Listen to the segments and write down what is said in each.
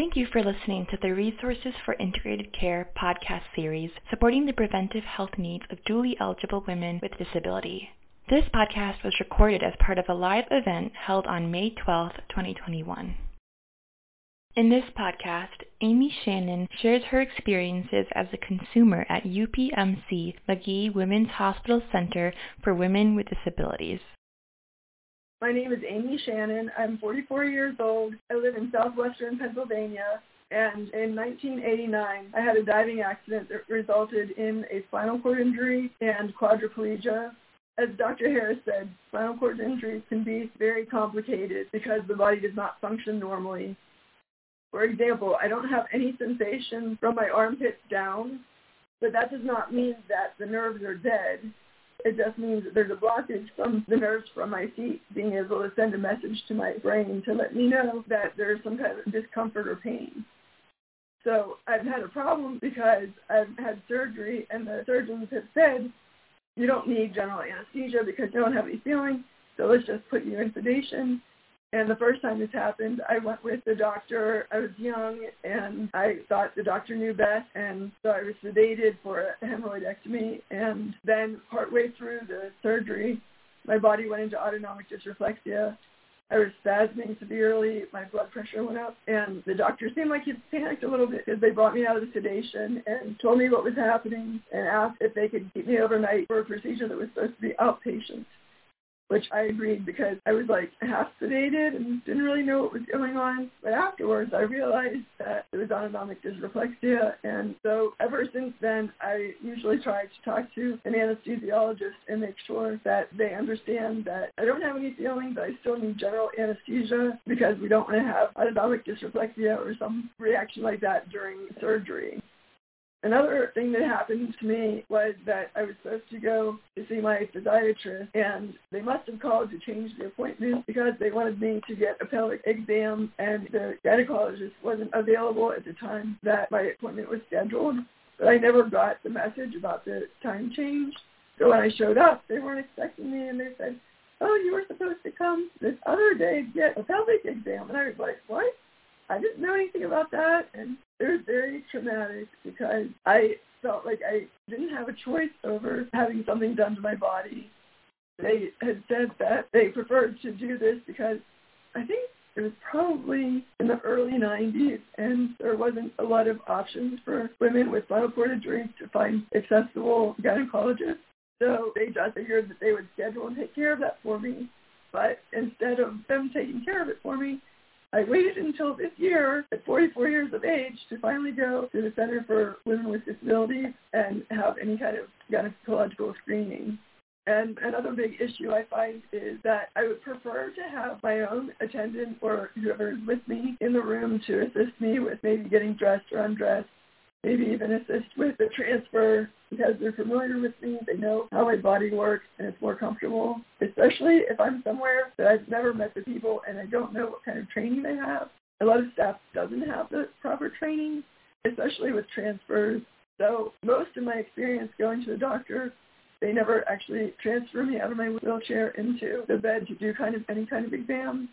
Thank you for listening to the Resources for Integrated Care podcast series supporting the preventive health needs of dually eligible women with disability. This podcast was recorded as part of a live event held on May 12, 2021. In this podcast, Amy Shannon shares her experiences as a consumer at UPMC Magee Women's Hospital Center for Women with Disabilities. My name is Amy Shannon. I'm 44 years old. I live in southwestern Pennsylvania. And in 1989, I had a diving accident that resulted in a spinal cord injury and quadriplegia. As Dr. Harris said, spinal cord injuries can be very complicated because the body does not function normally. For example, I don't have any sensation from my armpits down, but that does not mean that the nerves are dead. It just means that there's a blockage from the nerves from my feet being able to send a message to my brain to let me know that there's some kind of discomfort or pain. So I've had a problem because I've had surgery and the surgeons have said, you don't need general anesthesia because you don't have any feeling, so let's just put you in sedation and the first time this happened, I went with the doctor. I was young, and I thought the doctor knew best, and so I was sedated for a hemorrhoidectomy. And then partway through the surgery, my body went into autonomic dysreflexia. I was spasming severely. My blood pressure went up, and the doctor seemed like he panicked a little bit because they brought me out of the sedation and told me what was happening and asked if they could keep me overnight for a procedure that was supposed to be outpatient which I agreed because I was like half sedated and didn't really know what was going on. But afterwards, I realized that it was autonomic dysreflexia. And so ever since then, I usually try to talk to an anesthesiologist and make sure that they understand that I don't have any feeling, but I still need general anesthesia because we don't want to have autonomic dysreflexia or some reaction like that during surgery. Another thing that happened to me was that I was supposed to go to see my physiatrist, and they must have called to change the appointment because they wanted me to get a pelvic exam, and the gynecologist wasn't available at the time that my appointment was scheduled. But I never got the message about the time change. So when I showed up, they weren't expecting me, and they said, oh, you were supposed to come this other day to get a pelvic exam. And I was like, what? Anything about that, and it was very traumatic because I felt like I didn't have a choice over having something done to my body. They had said that they preferred to do this because I think it was probably in the early 90s, and there wasn't a lot of options for women with spinal cord injuries to find accessible gynecologists. So they just figured that they would schedule and take care of that for me. But instead of them taking care of it for me, I waited until this year, at 44 years of age, to finally go to the Center for Women with Disabilities and have any kind of gynecological screening. And another big issue I find is that I would prefer to have my own attendant or whoever is with me in the room to assist me with maybe getting dressed or undressed maybe even assist with the transfer because they're familiar with me. They know how my body works and it's more comfortable, especially if I'm somewhere that I've never met the people and I don't know what kind of training they have. A lot of staff doesn't have the proper training, especially with transfers. So most of my experience going to the doctor, they never actually transfer me out of my wheelchair into the bed to do kind of any kind of exam.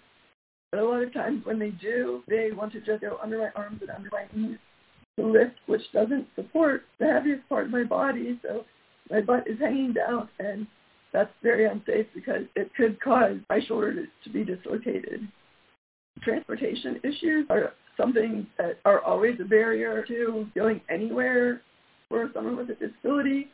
But a lot of times when they do, they want to just go under my arms and under my knees the lift, which doesn't support the heaviest part of my body. So my butt is hanging down, and that's very unsafe because it could cause my shoulder to be dislocated. Transportation issues are something that are always a barrier to going anywhere for someone with a disability.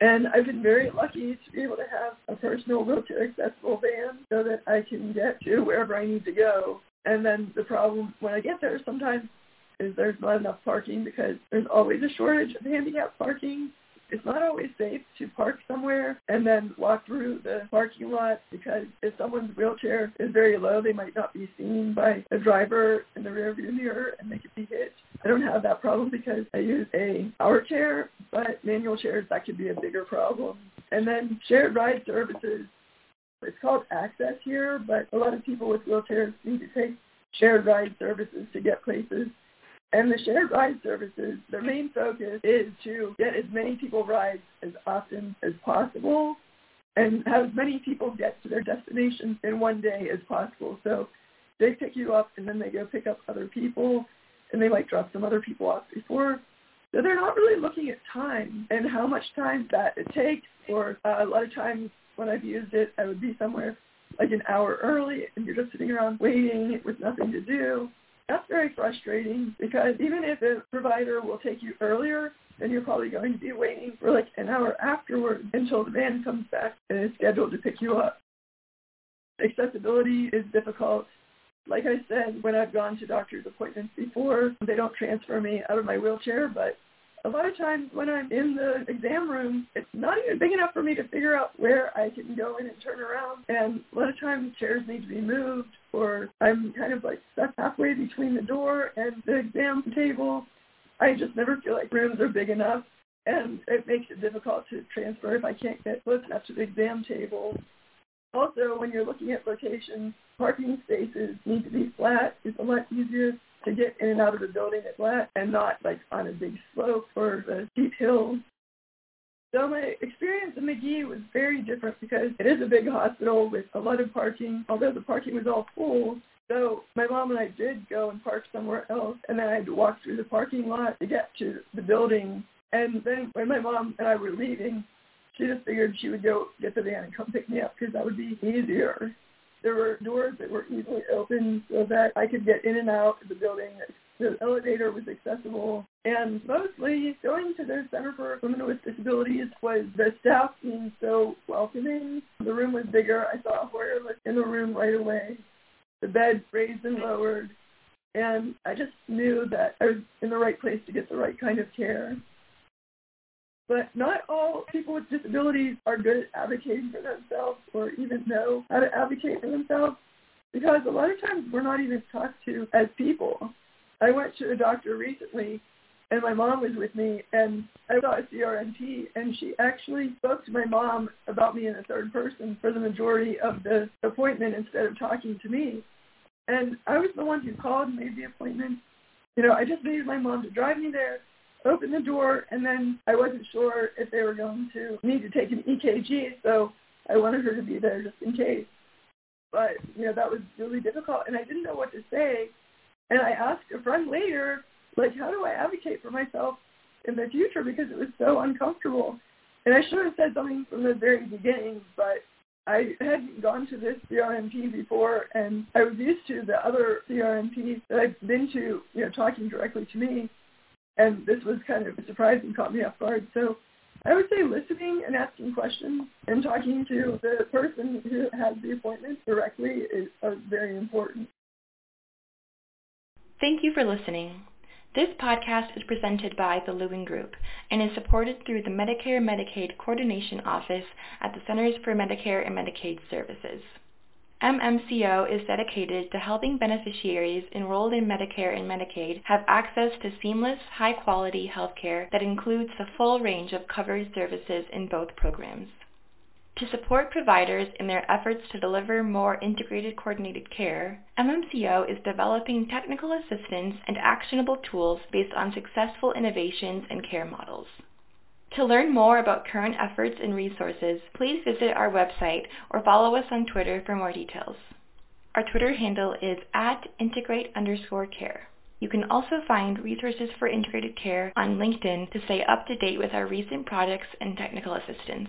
And I've been very lucky to be able to have a personal wheelchair accessible van so that I can get to wherever I need to go. And then the problem when I get there sometimes is there's not enough parking because there's always a shortage of handicap parking. It's not always safe to park somewhere and then walk through the parking lot because if someone's wheelchair is very low, they might not be seen by a driver in the rearview mirror and they could be hit. I don't have that problem because I use a power chair, but manual chairs, that could be a bigger problem. And then shared ride services. It's called access here, but a lot of people with wheelchairs need to take shared ride services to get places. And the shared ride services, their main focus is to get as many people rides as often as possible and have as many people get to their destination in one day as possible. So they pick you up and then they go pick up other people. and they might drop some other people off before. So they're not really looking at time and how much time that it takes. Or uh, a lot of times when I've used it, I would be somewhere like an hour early and you're just sitting around waiting with nothing to do. That's very frustrating because even if the provider will take you earlier, then you're probably going to be waiting for like an hour afterwards until the van comes back and is scheduled to pick you up. Accessibility is difficult. Like I said, when I've gone to doctor's appointments before, they don't transfer me out of my wheelchair, but a lot of times when I'm in the exam room, it's not even big enough for me to figure out where I can go in and turn around. And a lot of times chairs need to be moved or I'm kind of like stuck halfway between the door and the exam table. I just never feel like rooms are big enough and it makes it difficult to transfer if I can't get close enough to the exam table. Also, when you're looking at locations, parking spaces need to be flat. It's a lot easier to get in and out of the building at flat and not like on a big slope or the steep hills. So my experience in Magee was very different because it is a big hospital with a lot of parking, although the parking was all full. So my mom and I did go and park somewhere else, and then I had to walk through the parking lot to get to the building. And then when my mom and I were leaving, she just figured she would go get the van and come pick me up because that would be easier. There were doors that were easily open so that I could get in and out of the building. The elevator was accessible. And mostly going to the Center for Women with Disabilities was the staff being so welcoming. The room was bigger. I saw a Hoyer in the room right away. The bed raised and lowered. And I just knew that I was in the right place to get the right kind of care. But not all people with disabilities are good at advocating for themselves or even know how to advocate for themselves because a lot of times we're not even talked to as people. I went to a doctor recently and my mom was with me and I saw a CRNP and she actually spoke to my mom about me in the third person for the majority of the appointment instead of talking to me. And I was the one who called and made the appointment. You know, I just needed my mom to drive me there opened the door, and then I wasn't sure if they were going to need to take an EKG, so I wanted her to be there just in case. But, you know, that was really difficult, and I didn't know what to say. And I asked a friend later, like, how do I advocate for myself in the future because it was so uncomfortable. And I should have said something from the very beginning, but I hadn't gone to this CRNP before, and I was used to the other CRNPs that I've been to, you know, talking directly to me and this was kind of a surprise and caught me off guard. So I would say listening and asking questions and talking to the person who has the appointment directly is very important. Thank you for listening. This podcast is presented by the Lewin Group and is supported through the Medicare Medicaid Coordination Office at the Centers for Medicare and Medicaid Services. MMCO is dedicated to helping beneficiaries enrolled in Medicare and Medicaid have access to seamless, high-quality health care that includes the full range of covered services in both programs. To support providers in their efforts to deliver more integrated coordinated care, MMCO is developing technical assistance and actionable tools based on successful innovations and care models. To learn more about current efforts and resources, please visit our website or follow us on Twitter for more details. Our Twitter handle is at integrate underscore care. You can also find resources for integrated care on LinkedIn to stay up to date with our recent products and technical assistance.